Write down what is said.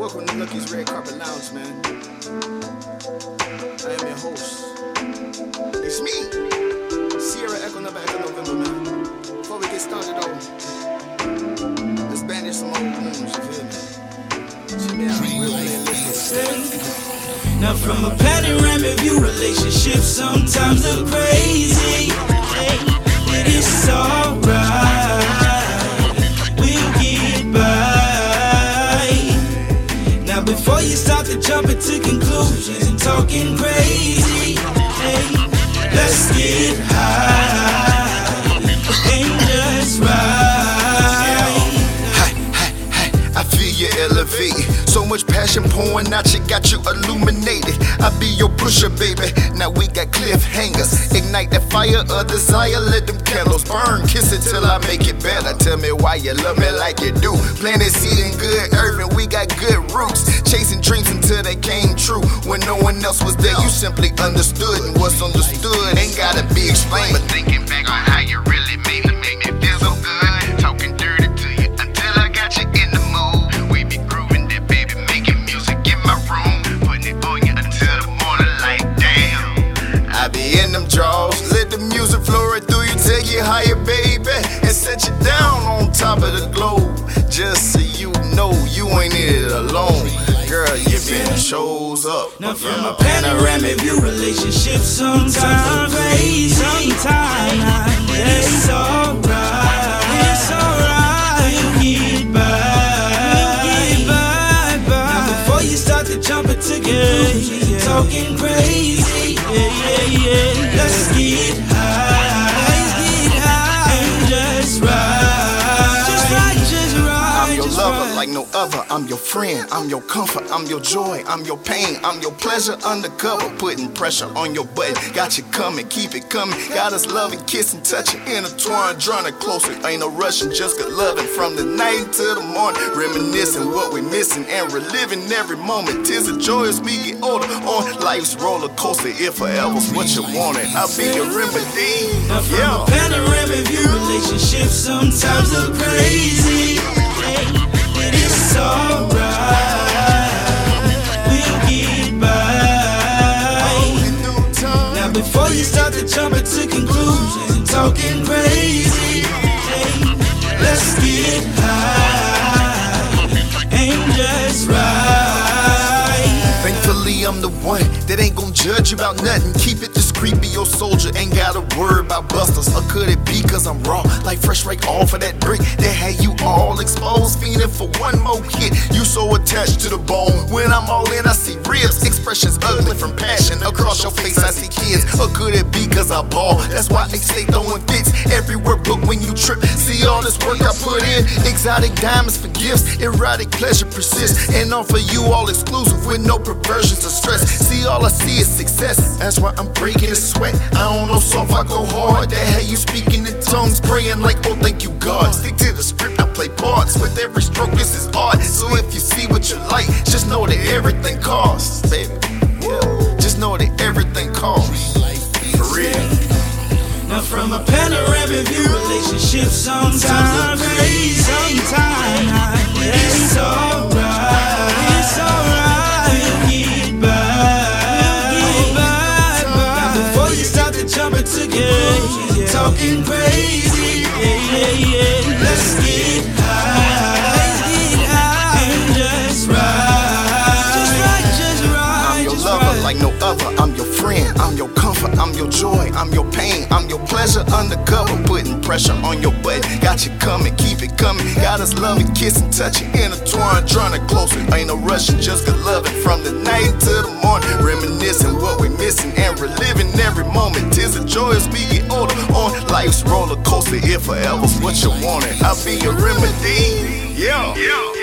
Welcome to Luckie's Red Carpet Lounge, man. I am your host. It's me, Sierra Echo Number Echo November, man. Before we get started, though, let's banish some old wounds, you feel me? Now from a panoramic view, relationships sometimes look crazy. And talking crazy, hey, let's get high. Just I feel you elevated. So much passion pouring out, you got you illuminated. I be your pusher, baby. Now we got cliffhangers. Ignite that fire of desire, let them candles burn. Kiss it till I make it better. Tell me why you love me like you do. Planted seed in good earth, and we got good roots. Chasing dreams until they else was there, you simply understood. And what's understood ain't gotta be explained. But thinking back on how you really made me, make me feel so good. Talking dirty to you until I got you in the mood. We be grooving that baby, making music in my room. Putting it on you until the morning like damn. I be in them drawers, let the music flow right through you, take you higher, baby, and set you down on top of the globe. Just so you know you ain't in it alone. Girl, you chose up. Now from a panoramic view, relationships sometimes crazy. Sometimes it's alright. It's alright. We'll get by. We'll get by. Now before you start to jump into conclusions, talking crazy. Yeah, yeah, yeah. Let's get like no other. I'm your friend. I'm your comfort. I'm your joy. I'm your pain. I'm your pleasure undercover. Putting pressure on your button. Got you coming. Keep it coming. Got us loving, kissing, touching, intertwined, drawing it closer. Ain't no rushing, just good loving from the night to the morning. Reminiscing what we missing and reliving every moment. Tis a joy as we get older on life's roller coaster. If forever's what you wanted, I'll be your remedy. Now from Yeah. a panoramic view, relationships sometimes look crazy. Alright. We'll get by. Now before you start to jump into conclusions talking crazy, judge about nothing. Keep it discreet, be your soldier, ain't gotta worry about busters. Or could it be cause I'm raw, like fresh rake off of that brick that had you all exposed, fiending for one more hit? You so attached to the bone. When I'm all in, I see ribs, expressions ugly from passion. Across your face, I see kids. Or could it be cause I ball? That's why they stay throwing fits this work I put in. Exotic diamonds for gifts, erotic pleasure persists, and offer you all exclusive with no perversions or stress. See, all I see is success. That's why I'm breaking a sweat. I don't know, so if I go hard, that how you speaking in tongues, praying like, oh, thank you, God. Stick to the script, I play parts. With every stroke, this is art. A panoramic view, relationships sometimes crazy. Sometimes it's alright. It's alright. We'll get by. We'll get by. Now before you start to jump into conclusions, and talking crazy. Yeah, yeah, yeah. Let's get high. Let's get high. Ain't just right. Just right. Just right. I'm your lover like no other. I'm your friend. I'm your comfort. I'm your joy. I'm your pain. I'm your undercover. Putting pressure on your butt. Got you coming. Keep it coming. Got us loving, kissing, touching, intertwined, drawing it closer. Ain't no rushing, just good loving from the night to the morning. Reminiscing what we missing and reliving every moment. Tis a joy as we get older on life's roller coaster. If forever's what you wanted, I'll be your remedy. Yeah. Yeah.